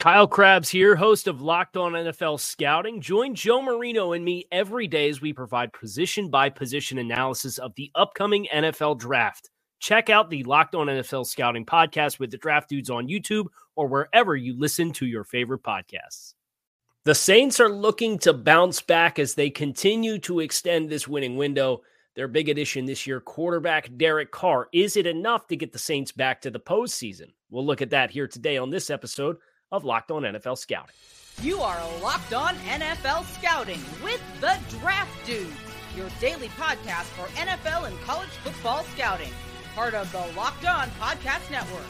Kyle Crabbs here, host of Locked On NFL Scouting. Join Joe Marino and me every day as we provide position by position analysis of the upcoming NFL draft. Check out the Locked On NFL Scouting podcast with the draft dudes on YouTube or wherever you listen to your favorite podcasts. The Saints are looking to bounce back as they continue to extend this winning window. Their big addition this year, quarterback Derek Carr. Is it enough to get the Saints back to the postseason? We'll look at that here today on this episode of Locked On NFL Scouting. You are Locked On NFL Scouting with the Draft Dudes, your daily podcast for NFL and college football scouting. Part of the Locked On Podcast Network.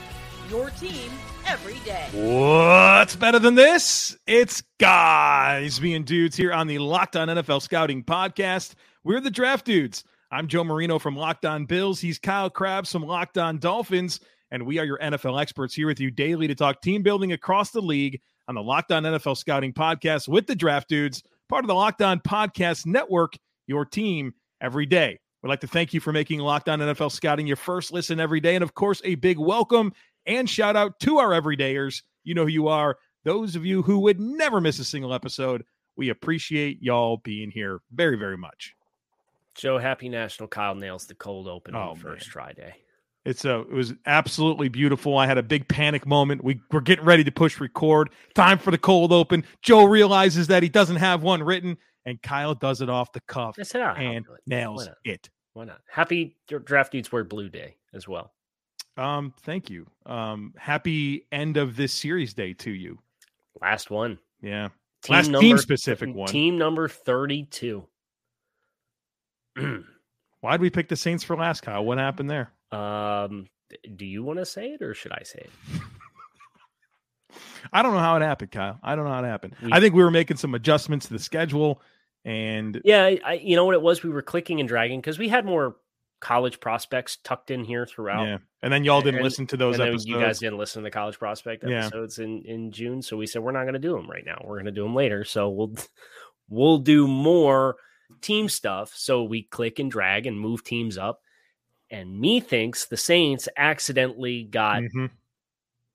Your team every day. What's better than this? It's guys being dudes here on the Locked On NFL Scouting Podcast. We're the Draft Dudes. I'm Joe Marino from Locked On Bills. He's Kyle Crabbs from Locked On Dolphins and we are your NFL experts here with you daily to talk team building across the league on the Locked On NFL Scouting Podcast with the Draft Dudes, part of the Locked On Podcast Network, your team every day. We'd like to thank you for making Locked On NFL Scouting your first listen every day. And of course, a big welcome and shout out to our everydayers. You know who you are. Those of you who would never miss a single episode, we appreciate y'all being here very, very much. Joe, happy National Kyle nails the cold open on Oh, the first try day. It's a, it was absolutely beautiful. I had a big panic moment. We were getting ready to push record. Time for the cold open. Joe realizes that he doesn't have one written, and Kyle does it off the cuff That's. And nails Why it. Why not? Happy Draft Dudes Wear Blue Day as well. Um, thank you. Um, happy end of this series day to you. Last one. Yeah. Last team specific one. Team number 32. Why'd we pick the Saints for last, Kyle? What happened there? Um, do you want to say it or should I say it? I don't know how it happened, Kyle. I don't know how it happened. We- I think we were making some adjustments to the schedule, and Yeah, I, you know what it was? We were clicking and dragging because we had more college prospects tucked in here throughout. yeah, and then y'all didn't And- listen to those and episodes. you guys didn't listen to the college prospect Yeah. episodes in in June, so we said we're not going to do them right now. We're going to do them later. So we'll we'll do more team stuff. So we click and drag and move teams up. And me thinks the Saints accidentally got Mhm.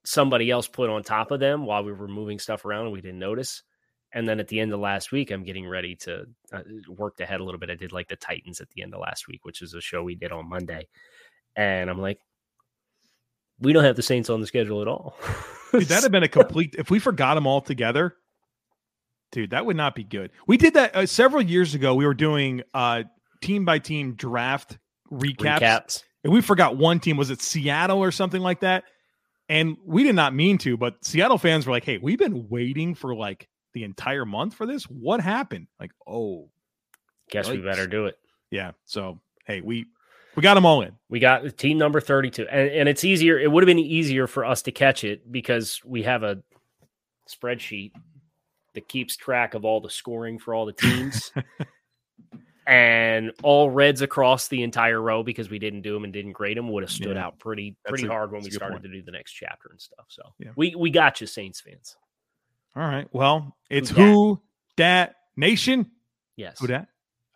somebody else put on top of them while we were moving stuff around and we didn't notice. And then at the end of last week, I'm getting ready to uh, work ahead a little bit. I did like the Titans at the end of last week, which is a show we did on Monday. And I'm like, we don't have the Saints on the schedule at all. Dude, that'd have been a complete. If we forgot them all together, dude, that would not be good. We did that uh, several years ago. We were doing uh team by team draft recaps, Recaps. and we forgot one team. Was it Seattle or something like that? And we did not mean to, but Seattle fans were like, "Hey, we've been waiting for like the entire month for this. What happened?" Like, oh, Guess we better do it. yeah. So hey, we we got them all in. We got team number 32. And, and it's easier. It would have been easier for us to catch it because we have a spreadsheet that keeps track of all the scoring for all the teams and all reds across the entire row because we didn't do them and didn't grade them would have stood Yeah. out pretty pretty a- hard when we started point. to do the next chapter and stuff. So Yeah. we we got you, Saints fans. All right. Well, it's who dat nation. Yes. Who dat?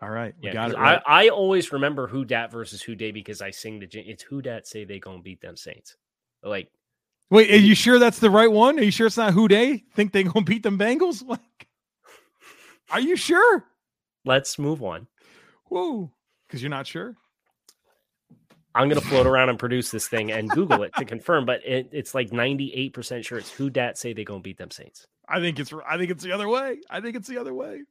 All right, we Yeah, got it. Right. I, I always remember who dat versus who day because I sing the it's who dat say they gonna beat them Saints. Like Wait, are you sure that's the right one? Are you sure it's not who they think they gonna beat them Bengals? Like, are you sure? let's move on. Whoa, because you're not sure. I'm gonna float around and produce this thing and Google it to confirm, but it, it's like 98 percent sure it's who dat say they gonna beat them Saints. I think it's. I think it's the other way. I think it's the other way.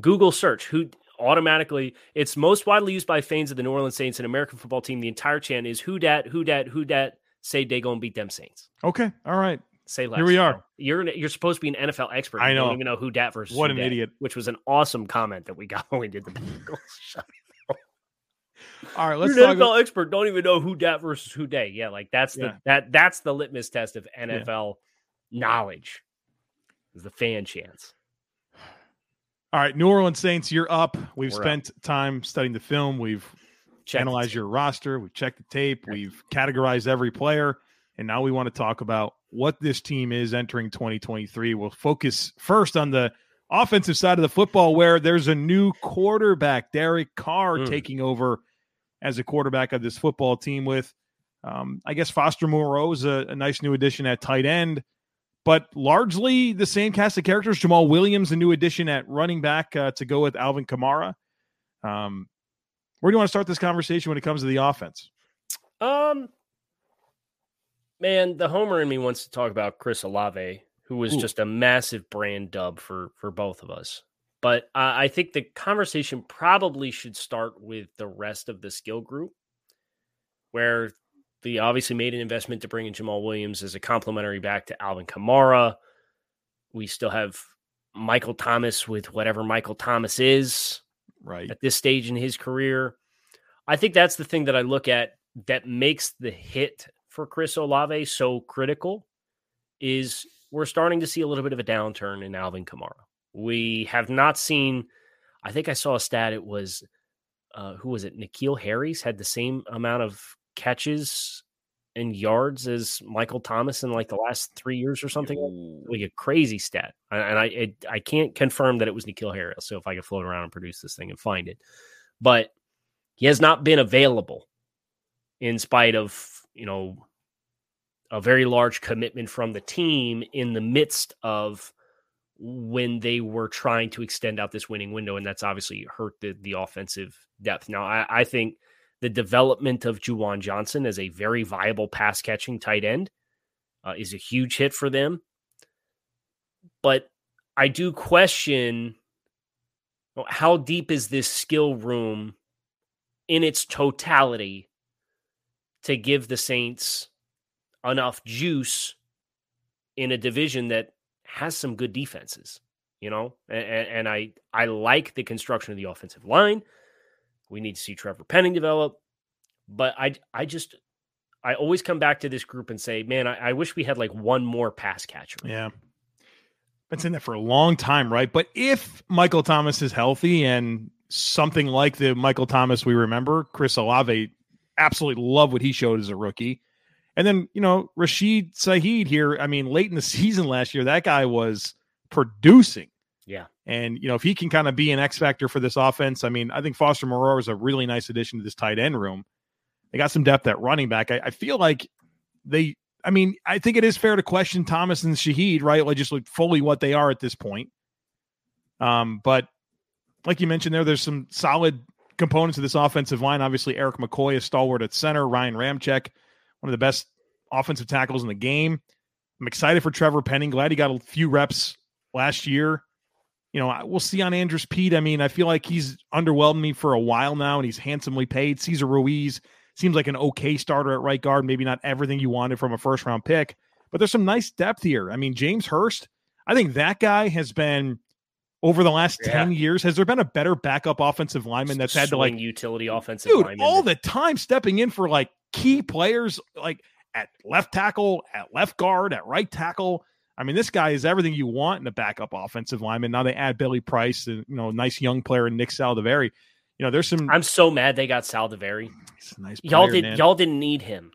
Google search who automatically it's most widely used by fans of the New Orleans Saints and American football team. The entire chant is who dat who dat who dat say they gonna beat them Saints. Okay. All right. Say less. Here we are. You're you're supposed to be an NFL expert. I You know. don't even know who dat versus What an dat, idiot. Which was an awesome comment that we got when we did the Bengals. All right, let's You're an NFL expert. Don't even know who dat versus who day. Yeah, like that's the Yeah. that that's the litmus test of NFL knowledge. Is the fan chance. All right, New Orleans Saints, you're up. We've We're up. spent time studying the film. We've Check analyzed your roster. We've checked the tape. We've categorized every player. And now we want to talk about what this team is entering 2023. We'll focus first on the offensive side of the football, where there's a new quarterback, Derek Carr, Mm. taking over as a quarterback of this football team with, um, I guess, Foster Moreau is a, a nice new addition at tight end, but largely the same cast of characters. Jamaal Williams, a new addition at running back uh, to go with Alvin Kamara. Um, where do you want to start this conversation when it comes to the offense? Um, man, the homer in me wants to talk about Chris Olave, who was Ooh. just a massive brand dub for for both of us. But uh, I think the conversation probably should start with the rest of the skill group, where they obviously made an investment to bring in Jamaal Williams as a complementary back to Alvin Kamara. We still have Michael Thomas with whatever Michael Thomas is Right. at this stage in his career. I think that's the thing that I look at that makes the hit for Chris Olave so critical is we're starting to see a little bit of a downturn in Alvin Kamara. We have not seen I think I saw a stat it was uh, who was it? N'Keal Harris had the same amount of catches and yards as Michael Thomas in like the last 3 years or something like a crazy stat, and and I it, I can't confirm that it was N'Keal Harris. So if I could float around and produce this thing and find it, but he has not been available in spite of you know a very large commitment from the team in the midst of when they were trying to extend out this winning window, and that's obviously hurt the the offensive depth. Now I, I think the development of Juwan Johnson as a very viable pass catching tight end uh, is a huge hit for them. But I do question how deep is this skill room in its totality to give the Saints enough juice in a division that has some good defenses, you know? And, and I I like the construction of the offensive line. We need to see Trevor Penning develop, but I I just I always come back to this group and say, man, I, I wish we had like one more pass catcher. Yeah. Been saying that for a long time, right? But if Michael Thomas is healthy and something like the Michael Thomas we remember, Chris Olave absolutely love what he showed as a rookie. And then, you know, Rashid Shaheed here, I mean, late in the season last year, that guy was producing. Yeah. And, you know, if he can kind of be an X factor for this offense, I mean, I think Foster Moreau is a really nice addition to this tight end room. They got some depth at running back. I, I feel like they, I mean, I think it is fair to question Thomas and Shaheed, right? Like just like fully what they are at this point. Um, but like you mentioned there, there's some solid components of this offensive line. Obviously, Erik McCoy is stalwart at center, Ryan Ramczyk, one of the best offensive tackles in the game. I'm excited for Trevor Penning. Glad he got a few reps last year. You know, we'll see on Andrus Peat. I mean, I feel like he's underwhelmed me for a while now, and he's handsomely paid. Cesar Ruiz seems like an okay starter at right guard. Maybe not everything you wanted from a first round pick, but there's some nice depth here. I mean, James Hurst, I think that guy has been over the last Yeah. 10 years. Has there been a better backup offensive lineman that's had to like utility offensive dude lineman all the time stepping in for like key players like at left tackle at left guard at right tackle i mean this guy is everything you want in a backup offensive lineman now they add billy price and you know nice young player nick saldiveri you know there's some I'm so mad they got Saldiveri. he's a nice Y'all did man. y'all didn't need him.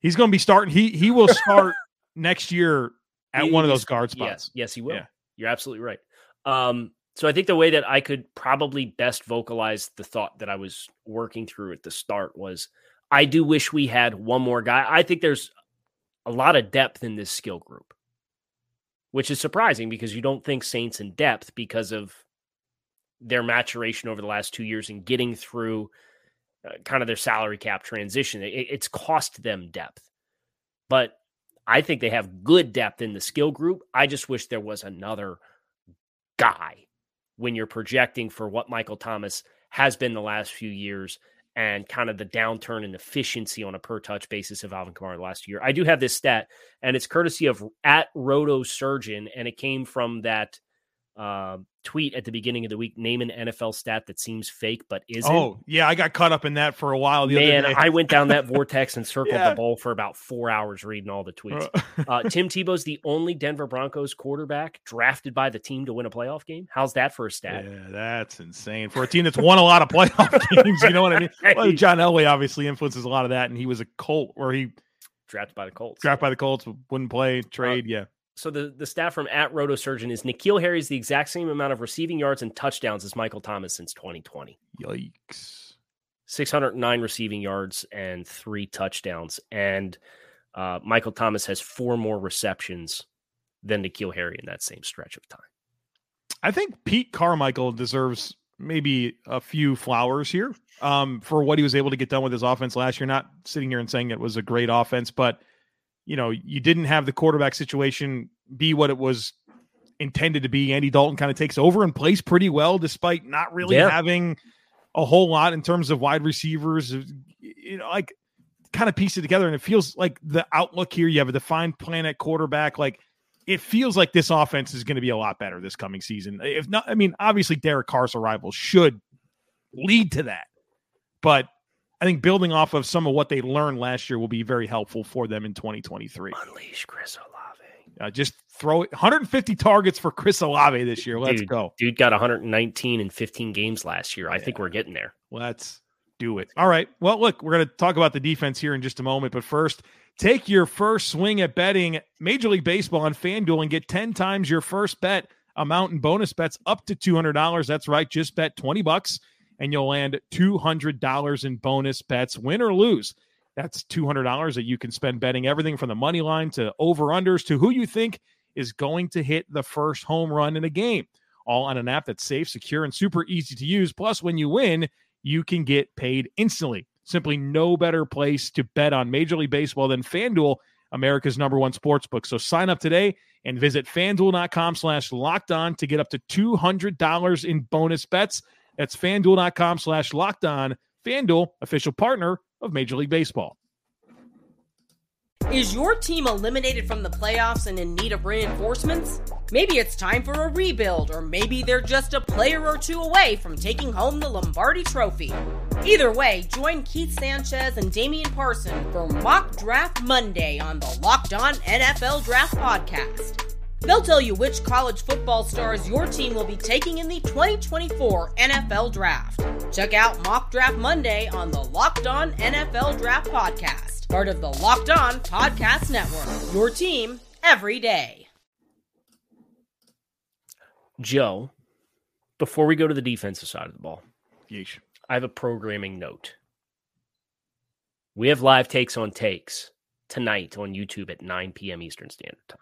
he's going to be starting he he will start next year at He- one of those guard Yes, spots yes, he will. Yeah. You're absolutely right. Um, so I think the way that I could probably best vocalize the thought that I was working through at the start was I do wish we had one more guy. I think there's a lot of depth in this skill group, which is surprising because you don't think Saints in depth because of their maturation over the last two years and getting through uh, kind of their salary cap transition. It, it's cost them depth, but I think they have good depth in the skill group. I just wish there was another guy when you're projecting for what Michael Thomas has been the last few years and kind of the downturn in efficiency on a per touch basis of Alvin Kamara last year. I do have this stat, and it's courtesy of at Roto Surgeon, and it came from that uh, tweet at the beginning of the week. Name an NFL stat that seems fake but isn't. Oh, yeah, I got caught up in that for a while. The Man, other day. I went down that vortex and circled Yeah. the bowl for about four hours reading all the tweets. Uh, Tim Tebow's the only Denver Broncos quarterback drafted by the team to win a playoff game. How's that for a stat? Yeah, that's insane for a team that's won a lot of playoff games. You know what I mean? Well, John Elway obviously influences a lot of that, and he was a Colt where he Drafted by the Colts. drafted by the Colts, wouldn't play, Uh, trade. yeah, so the, the stat from at Rotosurgeon is N'Keal Harry is the exact same amount of receiving yards and touchdowns as Michael Thomas since 2020. yikes. 609 receiving yards and three touchdowns. And uh, Michael Thomas has four more receptions than N'Keal Harry in that same stretch of time. I think Pete Carmichael deserves maybe a few flowers here um, for what he was able to get done with his offense last year. Not sitting here and saying it was a great offense, but you know, you didn't have the quarterback situation be what it was intended to be. Andy Dalton kind of takes over and plays pretty well, despite not really Yeah. having a whole lot in terms of wide receivers. You know, like kind of piece it together, and it feels like the outlook here. You have a defined plan at quarterback, like it feels like this offense is going to be a lot better this coming season. If not, I mean, obviously Derek Carr's arrival should lead to that, but I think building off of some of what they learned last year will be very helpful for them in 2023. Unleash Chris Olave. Uh, just throw it 150 targets for Chris Olave this year. Let's Dude, go. Dude got 119 in 15 games last year. I think we're getting there. Let's do it. All right. Well, look, we're going to talk about the defense here in just a moment, but first, take your first swing at betting Major League Baseball on FanDuel and get 10 times your first bet amount in bonus bets up to $200. That's right. Just bet 20 bucks and you'll land $200 in bonus bets, win or lose. That's $200 that you can spend betting everything from the money line to over unders to who you think is going to hit the first home run in a game. All on an app that's safe, secure, and super easy to use. Plus, when you win, you can get paid instantly. Simply no better place to bet on Major League Baseball than FanDuel, America's number one sports book. So sign up today and visit fanduel.com slash locked on to get up to $200 in bonus bets. That's fanduel.com slash locked on. FanDuel, official partner of Major League Baseball. Is your team eliminated from the playoffs and in need of reinforcements? Maybe it's time for a rebuild, or maybe they're just a player or two away from taking home the Lombardi Trophy. Either way, join Keith Sanchez and Damian Parson for Mock Draft Monday on the Locked On NFL Draft Podcast. They'll tell you which college football stars your team will be taking in the 2024 NFL Draft. Check out Mock Draft Monday on the Locked On NFL Draft Podcast, part of the Locked On Podcast Network. Your team every day. Joe, before we go to the defensive side of the ball, Yeesh. I have a programming note. We have live takes on takes tonight on YouTube at 9 p.m. Eastern Standard Time.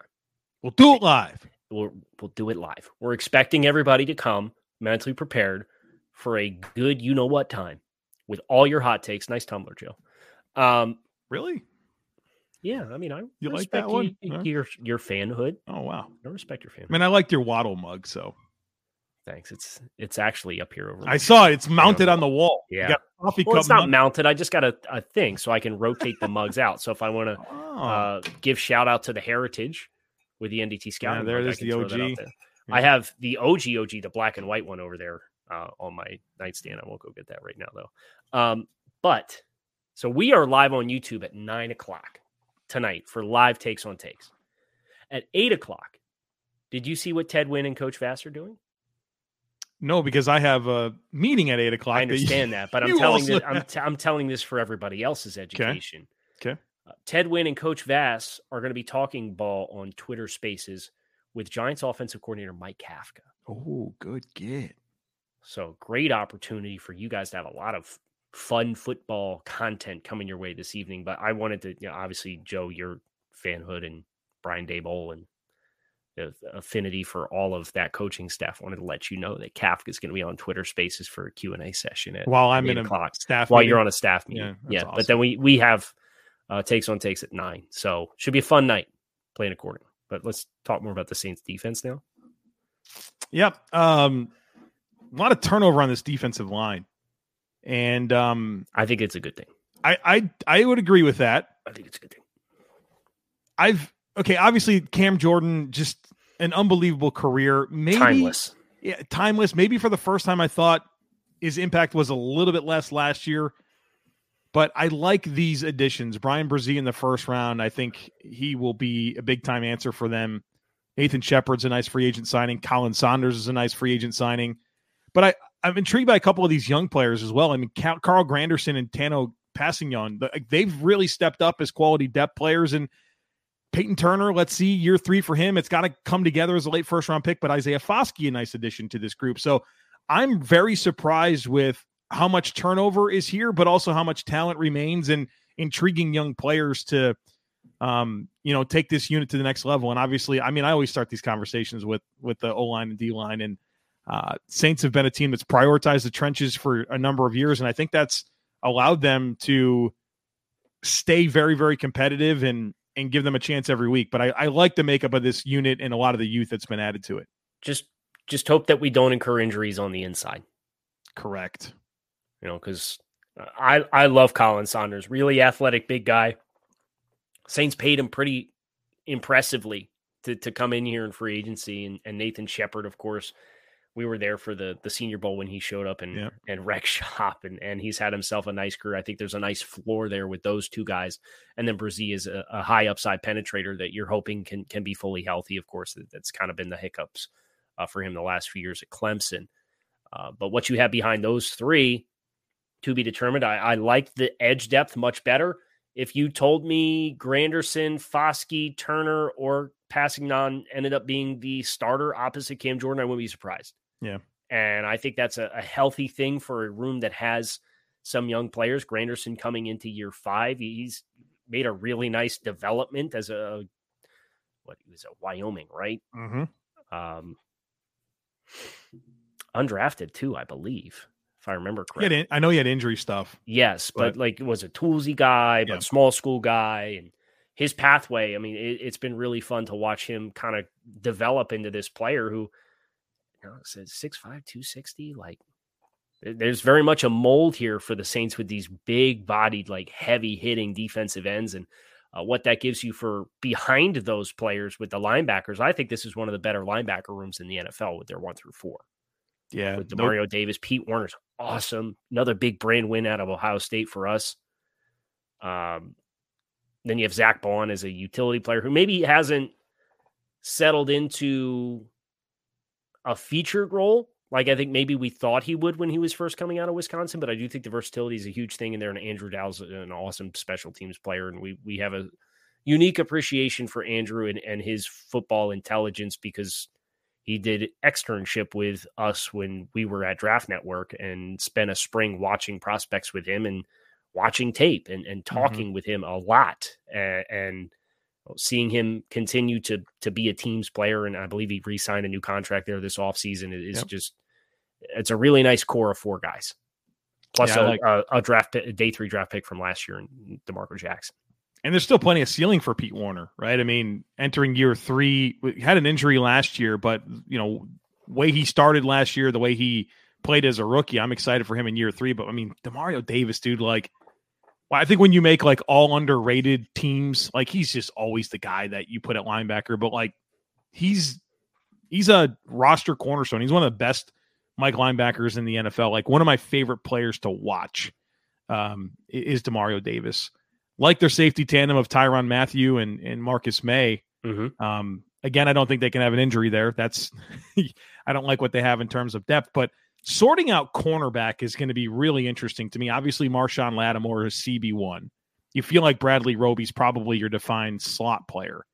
We'll do it live. We'll, we'll do it live. We're expecting everybody to come mentally prepared for a good you know what time with all your hot takes. Nice tumbler, Joe. Um, Really? yeah, I mean, I You like respect that one? you- Huh? your your fanhood. Oh, wow. I respect your fan. I mean, I liked your waddle mug, so Thanks. It's it's actually up here over. I saw it. It's mounted on the wall. You Yeah. got coffee well, cup it's not mug. mounted. I just got a, a thing so I can rotate the mugs out. So if I want to Oh. uh, give shout out to the heritage with the NDT Scouting. there it is, the throw that out OG. I have the OG OG, the black and white one over there uh, on my nightstand. I won't go get that right now though. Um, but so we are live on YouTube at nine o'clock tonight for live takes on takes. At eight o'clock, did you see what Ted Wynn and Coach Vass are doing? no, because I have a meeting at eight o'clock. I that you- understand that, but I'm telling this, I'm, t- I'm, telling this for everybody else's education. Okay. Uh, Ted Wynn and Coach Vass are going to be talking ball on Twitter Spaces with Giants offensive coordinator Mike Kafka. Oh, good get. So great opportunity for you guys to have a lot of fun football content coming your way this evening. But I wanted to, you know, obviously, Joe, your fanhood and Brian Daboll and the affinity for all of that coaching staff. wanted to let you know that Kafka is going to be on Twitter Spaces for a Q and A session at While I'm in a staff while meeting. you're on a staff meeting. Yeah, Yeah, that's but then we we have uh, takes on takes at nine, so should be a fun night playing accordingly. But let's talk more about the Saints defense now. Yep. Um, a lot of turnover on this defensive line, and um, I think it's a good thing. I I I would agree with that. I think it's a good thing. I've okay. Obviously, Cam Jordan just an unbelievable career. Maybe Timeless. Yeah, timeless. Maybe for the first time, I thought his impact was a little bit less last year. But I like these additions. Bryan Bresee in the first round. I think he will be a big time answer for them. Nathan Shepherd's a nice free agent signing. Khalen Saunders is a nice free agent signing. But I, I'm intrigued by a couple of these young players as well. I mean, Carl Granderson and Tanoh Kpassagnon, they've really stepped up as quality depth players. And Peyton Turner, let's see, year three for him. It's got to come together as a late first round pick, but Isaiah Foskey, a nice addition to this group. So I'm very surprised with how much turnover is here, but also how much talent remains and intriguing young players to, um, you know, take this unit to the next level. And obviously, I mean, I always start these conversations with with the O line and D line, and uh, Saints have been a team that's prioritized the trenches for a number of years, and I think that's allowed them to stay very, very competitive and and give them a chance every week. But I, I like the makeup of this unit and a lot of the youth that's been added to it. Just just hope that we don't incur injuries on the inside. Correct. You know, because I I love Khalen Saunders, really athletic, big guy. Saints paid him pretty impressively to to come in here in free agency, and, and Nathan Shepherd, of course, we were there for the the Senior Bowl when he showed up and yeah. and wreck shop, and and he's had himself a nice career. I think there's a nice floor there with those two guys, and then Bresee is a, a high upside penetrator that you're hoping can can be fully healthy. Of course, that, that's kind of been the hiccups uh, for him the last few years at Clemson. Uh, but what you have behind those three to be determined. I, I like the edge depth much better. If you told me Granderson, Foskey, Turner, or Kpassagnon ended up being the starter opposite Cam Jordan, I wouldn't be surprised. Yeah. And I think that's a, a, healthy thing for a room that has some young players. Granderson coming into year five, he's made a really nice development as a what he was at Wyoming, right? Mm-hmm. Um, undrafted too, I believe, if I remember correctly. In, I know he had injury stuff. Yes, but, but like was a toolsy guy, but yeah. small school guy, and his pathway. I mean, it, has been really fun to watch him kind of develop into this player who you know, says 6'5", 260. Like, there's very much a mold here for the Saints with these big bodied, like heavy hitting defensive ends. And uh, what that gives you for behind those players with the linebackers, I think this is one of the better linebacker rooms in the NFL with their one through four. Yeah. With Demario nope. Davis, Pete Warner's awesome. Another big brand win out of Ohio State for us. Um, then you have Zack Baun as a utility player who maybe hasn't settled into a featured role like I think maybe we thought he would when he was first coming out of Wisconsin, but I do think the versatility is a huge thing in there. And Andrew Dowell's an awesome special teams player, and we we have a unique appreciation for Andrew and, and his football intelligence because he did externship with us when we were at Draft Network and spent a spring watching prospects with him and watching tape and, and mm-hmm. talking mm-hmm. with him a lot and, and seeing him continue to to be a team's player, and I believe he re-signed a new contract there this offseason is yep. just it's a really nice core of four guys, plus yeah, a, like, a, a, draft a day three draft pick from last year in D'Marco Jackson. And there's still plenty of ceiling for Pete Warner, right? I mean, entering year three, had an injury last year, but you know, way he started last year, the way he played as a rookie, I'm excited for him in year three. But I mean, Demario Davis, dude, like well, I think when you make like all underrated teams, like he's just always the guy that you put at linebacker, but like he's he's a roster cornerstone. He's one of the best Mike linebackers in the NFL. Like one of my favorite players to watch um, is Demario Davis. Like their safety tandem of Tyrann Mathieu and, and Marcus Maye. Mm-hmm. Um, again, I don't think they can have an injury there. That's I don't like what they have in terms of depth, but sorting out cornerback is going to be really interesting to me. Obviously, Marshon Lattimore is CB1. You feel like Bradley Roby's probably your defined slot player.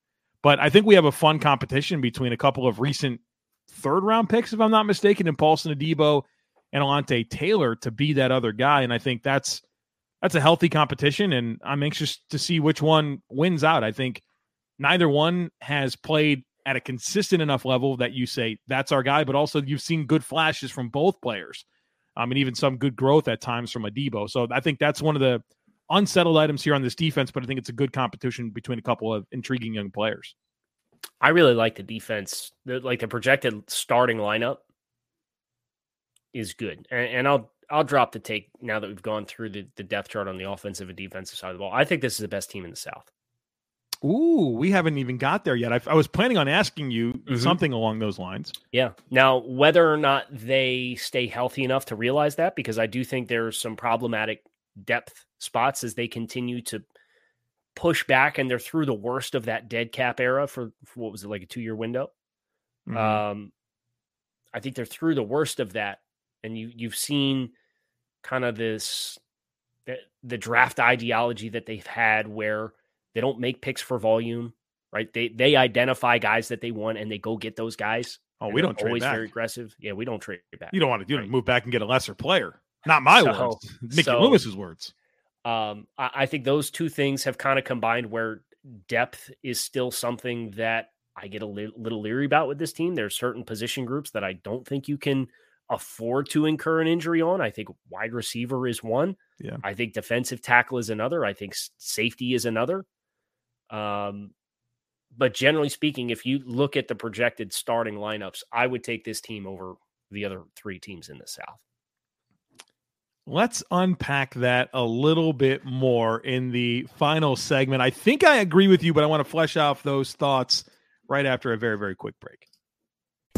But I think we have a fun competition between a couple of recent third round picks, if I'm not mistaken, in Paulson Adebo and Alontae Taylor to be that other guy. And I think that's that's a healthy competition, and I'm anxious to see which one wins out. I think neither one has played at a consistent enough level that you say that's our guy, but also you've seen good flashes from both players. Um, mean, even some good growth at times from Adebo. So I think that's one of the unsettled items here on this defense, but I think it's a good competition between a couple of intriguing young players. I really like the defense. The, like the projected starting lineup is good, and, and, I'll I'll drop the take now that we've gone through the, the depth chart on the offensive and defensive side of the ball. I think this is the best team in the South. Ooh, we haven't even got there yet. I, I was planning on asking you Mhm. something along those lines. Yeah. Now, whether or not they stay healthy enough to realize that, because I do think there's some problematic depth spots as they continue to push back and they're through the worst of that dead cap era for, for what was it, like a two year window? Mhm. Um, I think they're through the worst of that, and you you've seen kind of this the, the draft ideology that they've had where they don't make picks for volume, right? They they identify guys that they want and they go get those guys. oh, we don't trade always back. very aggressive. Yeah, we don't trade back. You don't want to you Right. move back and get a lesser player. Not my So- words. Mickey so- Loomis's words. Um, I, I think those two things have kind of combined where depth is still something that I get a li- little leery about with this team. There's certain position groups that I don't think you can afford to incur an injury on. I think wide receiver is one. Yeah. I think defensive tackle is another. I think safety is another. Um, but generally speaking, if you look at the projected starting lineups, I would take this team over the other three teams in the South. Let's unpack that a little bit more in the final segment. I think I agree with you, but I want to flesh out those thoughts right after a very, very quick break.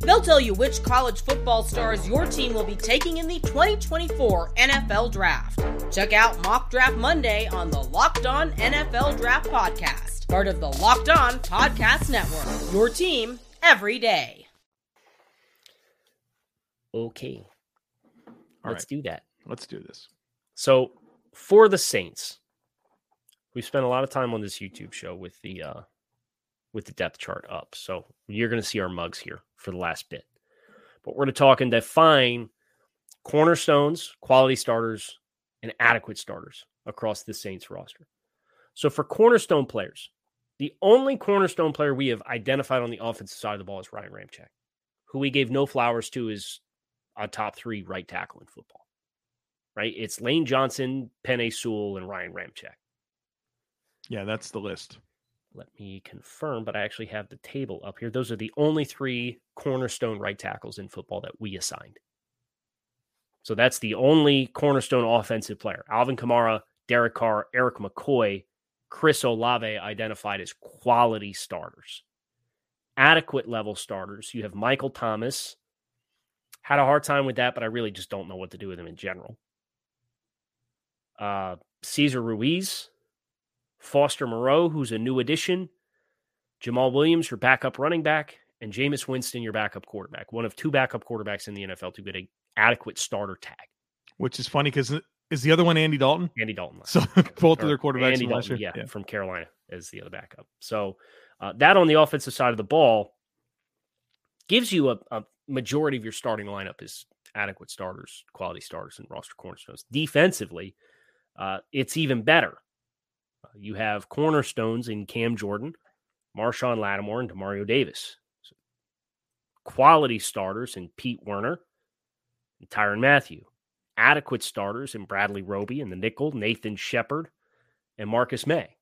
They'll tell you which college football stars your team will be taking in the 2024 NFL Draft. Check out Mock Draft Monday on the Locked On NFL Draft Podcast, part of the Locked On Podcast Network. Your team every day. Okay. All Let's right. do that. Let's do this. So for the Saints, we've spent a lot of time on this YouTube show with the uh with the depth chart up. So you're going to see our mugs here for the last bit. But we're going to talk and define cornerstones, quality starters, and adequate starters across the Saints roster. So for cornerstone players, the only cornerstone player we have identified on the offensive side of the ball is Ryan Ramczyk, who we gave no flowers to is a top three right tackle in football right? It's Lane Johnson, Penei Sewell, and Ryan Ramczyk. Yeah, that's the list. Let me confirm, but I actually have the table up here. Those are the only three cornerstone right tackles in football that we assigned. So that's the only cornerstone offensive player. Alvin Kamara, Derek Carr, Erik McCoy, Chris Olave identified as quality starters. Adequate level starters. You have Michael Thomas. Had a hard time with that, but I really just don't know what to do with him in general. Uh, Cesar Ruiz, Foster Moreau, who's a new addition, Jamaal Williams, your backup running back, and Jameis Winston, your backup quarterback. One of two backup quarterbacks in the NFL to get an adequate starter tag. Which is funny because is the other one Andy Dalton? Andy Dalton. So both of their quarterbacks Andy Dalton, year. yeah, from Carolina as the other backup. So uh, that on the offensive side of the ball gives you a, a majority of your starting lineup is adequate starters, quality starters, and roster cornerstones. Defensively, uh, it's even better. You have cornerstones in Cam Jordan, Marshon Lattimore, and Demario Davis. So quality starters in Pete Werner and Tyrann Mathieu. Adequate starters in Bradley Roby and the nickel, Nathan Shepherd, and Marcus Maye.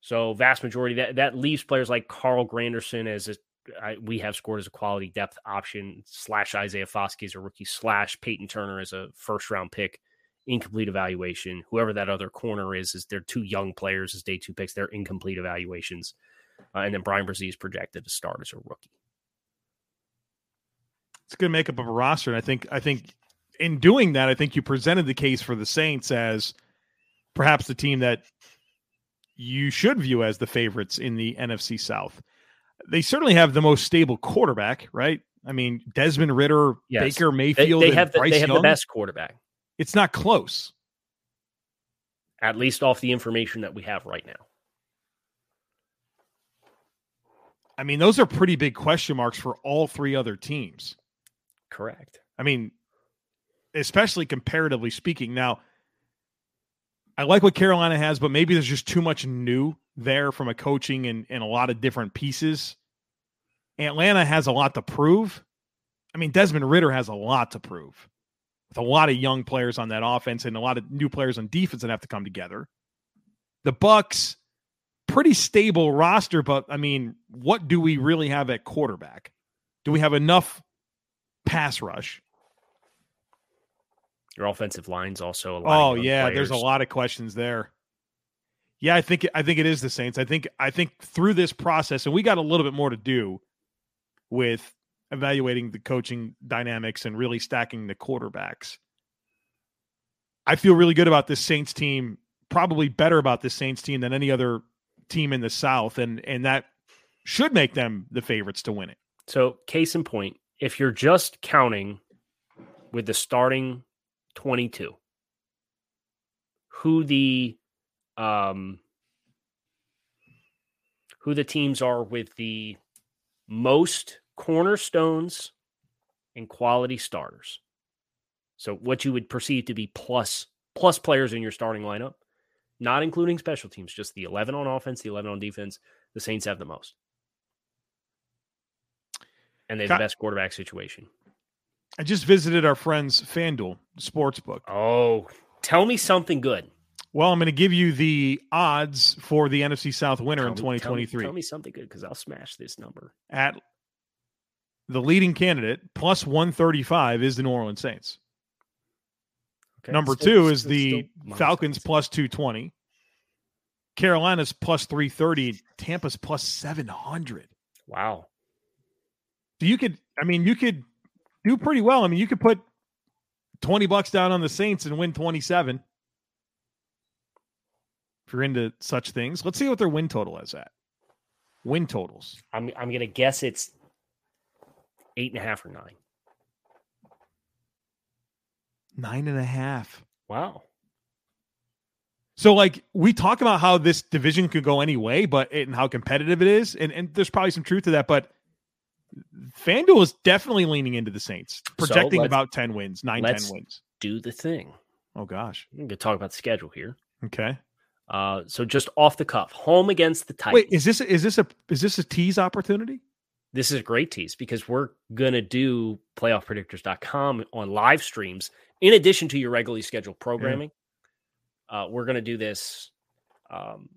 So vast majority that that leaves players like Carl Granderson as a I, we have scored as a quality depth option slash Isaiah Foskey as a rookie slash Peyton Turner as a first round pick incomplete evaluation. Whoever that other corner is, is they're two young players as day two picks. They're incomplete evaluations. Uh, and then Bryan Bresee is projected to start as a rookie. It's a good makeup of a roster. And I think I think in doing that, I think you presented the case for the Saints as perhaps the team that you should view as the favorites in the NFC South. They certainly have the most stable quarterback, right? I mean, Desmond Ridder, Yes. Baker Mayfield, they and have the, they have the best quarterback, It's not close. at least off the information that we have right now. I mean, those are pretty big question marks for all three other teams. Correct. I mean, especially comparatively speaking. Now, I like what Carolina has, but maybe there's just too much new there from a coaching and, and a lot of different pieces. Atlanta has a lot to prove. I mean, Desmond Ridder has a lot to prove. With a lot of young players on that offense and a lot of new players on defense that have to come together. The Bucs, pretty stable roster, but I mean, what do we really have at quarterback? Do we have enough pass rush? Your offensive line's also. a lot Oh yeah, there's a lot of questions there. Yeah, I think I think it is the Saints. I think I think through this process, and we got a little bit more to do with evaluating the coaching dynamics and really stacking the quarterbacks. I feel really good about this Saints team, probably better about this Saints team than any other team in the South, and and that should make them the favorites to win it. So, case in point, if you're just counting with the starting 22, who the um who the teams are with the most cornerstones and quality starters. So what you would perceive to be plus plus players in your starting lineup, not including special teams, just the 11 on offense, the 11 on defense, the Saints have the most and they have the best quarterback situation. I just visited our friends FanDuel Sportsbook. Oh, tell me something good. Well, I'm going to give you the odds for the NFC South winner in Tell me- tell me- 2023 Tell me, something good because I'll smash this number. at the leading candidate plus 135 is the New Orleans Saints. Okay. Number Still- two is the Falcons plus 220. Carolina's plus 330. Tampa's plus 700. Wow. So you could, I mean, you could do pretty well. I mean, you could put 20 bucks down on the Saints and win 27. If you're into such things, let's see what their win total is at. Win totals. I'm I'm gonna guess it's eight and a half or nine. Nine and a half. Wow. So, like, we talk about how this division could go any way, but and how competitive it is, and, and there's probably some truth to that. But FanDuel is definitely leaning into the Saints, projecting let's- about 10 wins, nine, 10 let's- wins. Do the thing. Oh, gosh. I'm gonna talk about the schedule here. Okay. Uh, so just off the cuff, home against the Titans. Wait, is this is this a is this a tease opportunity? This is a great tease because we're gonna do playoffpredictors.com on live streams in addition to your regularly scheduled programming. Uh, we're gonna do this. Um,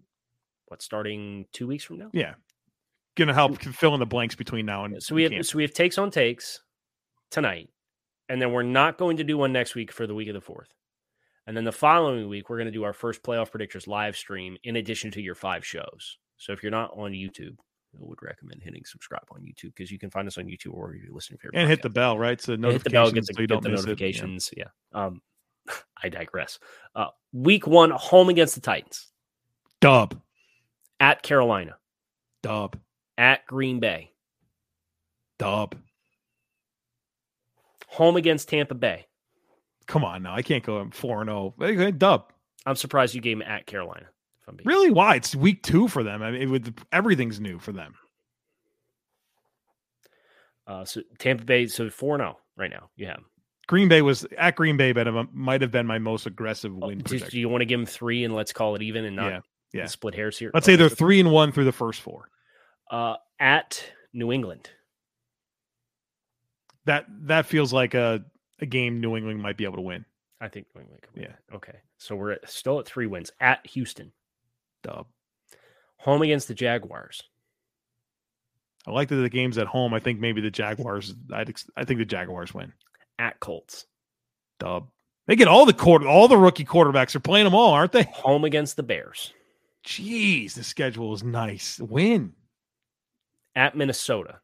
what starting two weeks from now? Yeah. Going to help fill in the blanks between now and So we have camp. so we have takes on takes tonight, and then we're not going to do one next week for the week of the fourth. And then the following week, we're going to do our first playoff predictors live stream in addition to your five shows. So if you're not on YouTube, would recommend hitting subscribe on YouTube because you can find us on YouTube or you listen to your and hit the bell, right? So Yeah, hit the bell, get notifications the, so you get don't the miss it. Yeah. notifications. Yeah. Um, I digress. Uh, week one, home against the Titans, Dub, at Carolina, dub, at Green Bay, dub. home against Tampa Bay. Come on now, I can't go four and zero. Dub. I'm surprised you gave him at Carolina. Being Really? Why? It's week two for them. I mean, it would, everything's new for them. Uh, so Tampa Bay, so four zero right now. You have. Green Bay was at Green Bay, but might have been my most aggressive Oh, win do, projection. do you want to give them three and let's call it even and not Yeah, yeah. split hairs here? Let's say they're three and one through the first four. uh, at New England. That that feels like a, a game New England might be able to win. I think New England. Could win Yeah. Okay. So we're at, still at three wins at Houston, Dub. home against the Jaguars. I like that the games at home. I think maybe the Jaguars. Ex- I think the Jaguars win. at Colts, Dub. They get all the quarter, all the rookie quarterbacks are playing them all, aren't they? home against the Bears, Jeez, the schedule is nice. Win. at Minnesota,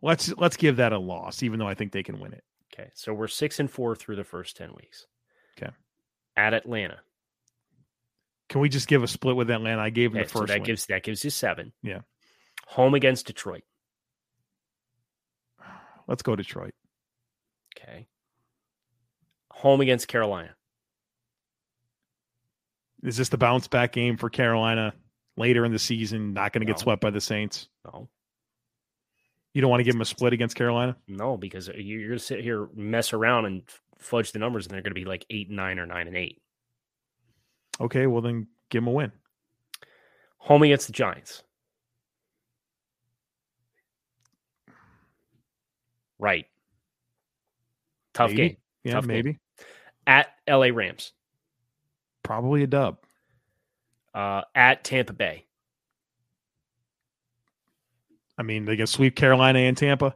Let's let's give that a loss, even though I think they can win it. Okay. So we're six and four through the first 10 weeks. Okay. At Atlanta. Can we just give a split with Atlanta? I gave Okay, the so first that win. gives that gives you seven. Yeah. Home against Detroit. Let's go Detroit. Okay. Home against Carolina. Is this the bounce back game for Carolina later in the season? Not going to get swept by the Saints. No. You don't want to give them a split against Carolina? No, because you- you're going to sit here, mess around, and fudge the numbers, and they're going to be like eight and nine or nine and eight. Okay, well then give them a win. Home against the Giants. Right. Tough Maybe. game. Yeah, Tough game. maybe. At LA Rams. Probably a dub. Uh, at Tampa Bay. I mean, they can sweep Carolina and Tampa.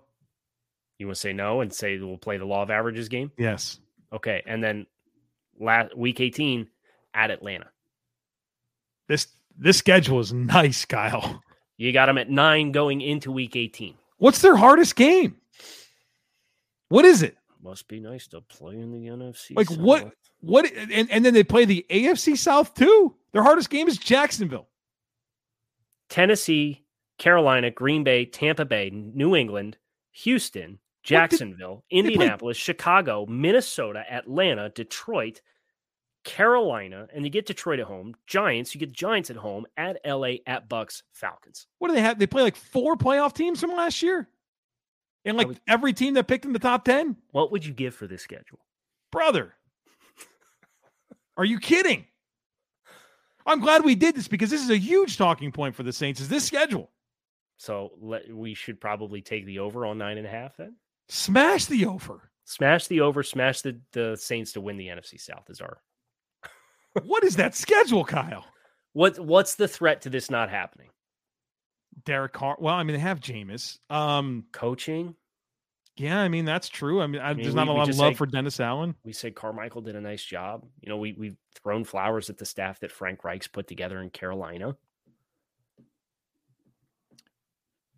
You want to say no and say we'll play the law of averages game? Yes. Okay. And then last week 18 at Atlanta. This this schedule is nice, Kyle. You got them at nine going into week 18. What's their hardest game? What is it? Must be nice to play in the NFC. Like what? South. What? And, and then they play the AFC South too. Their hardest game is Jacksonville. Tennessee, Carolina, Green Bay, Tampa Bay, New England, Houston, Jacksonville, play- Indianapolis, Chicago, Minnesota, Atlanta, Detroit, Carolina, and you get Detroit at home. Giants, you get Giants at home at LA at Bucs, Falcons. What do they have? They play like four playoff teams from last year, and like would- every team that picked in the top ten. What would you give for this schedule? Brother, are you kidding? I'm glad we did this because this is a huge talking point for the Saints. Is this schedule? So let, we should probably take the over on nine and a half then. Smash the over. Smash the over, smash the, the Saints to win the NFC South is our what is that schedule, Kyle? what what's the threat to this not happening? Derek Carr. Well, I mean, they have Jameis. Um, Coaching? yeah, I mean that's true. I mean, I, mean, there's we- not a lot of love say- for Dennis Allen. We say Carmichael did a nice job. You know, we we've thrown flowers at the staff that Frank Reich's put together in Carolina.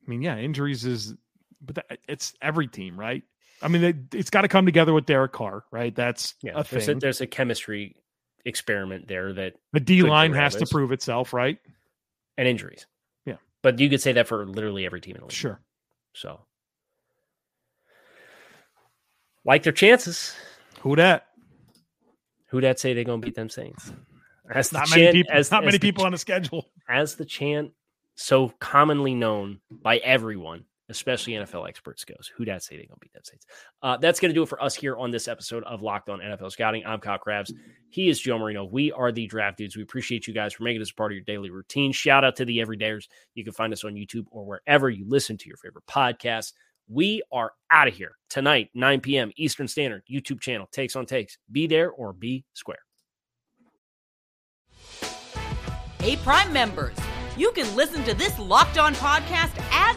I mean, yeah, injuries is, but that, it's every team, right? I mean, it, it's got to come together with Derek Carr, right? That's Yeah, a there's a, there's a chemistry experiment there that the D line has to prove itself, right? and injuries. Yeah. but you could say that for literally every team in the league. Sure. So, like their chances. Who that? Who that say they're gonna beat them Saints? As the Not many chant- people. as- not as many the people on the schedule. as the chant so commonly known by everyone, especially NFL experts, goes, who that say they gonna beat them Saints? Uh, that's gonna do it for us here on this episode of Locked On NFL Scouting. I'm Kyle Crabbs. He is Joe Marino. We are the Draft Dudes. We appreciate you guys for making this part of your daily routine. Shout out to the Everydayers. You can find us on YouTube or wherever you listen to your favorite podcasts. We are out of here tonight, 9 p.m. Eastern Standard, YouTube channel, Takes on Takes. Be there or be square. Hey, Prime members, you can listen to this Locked On podcast ad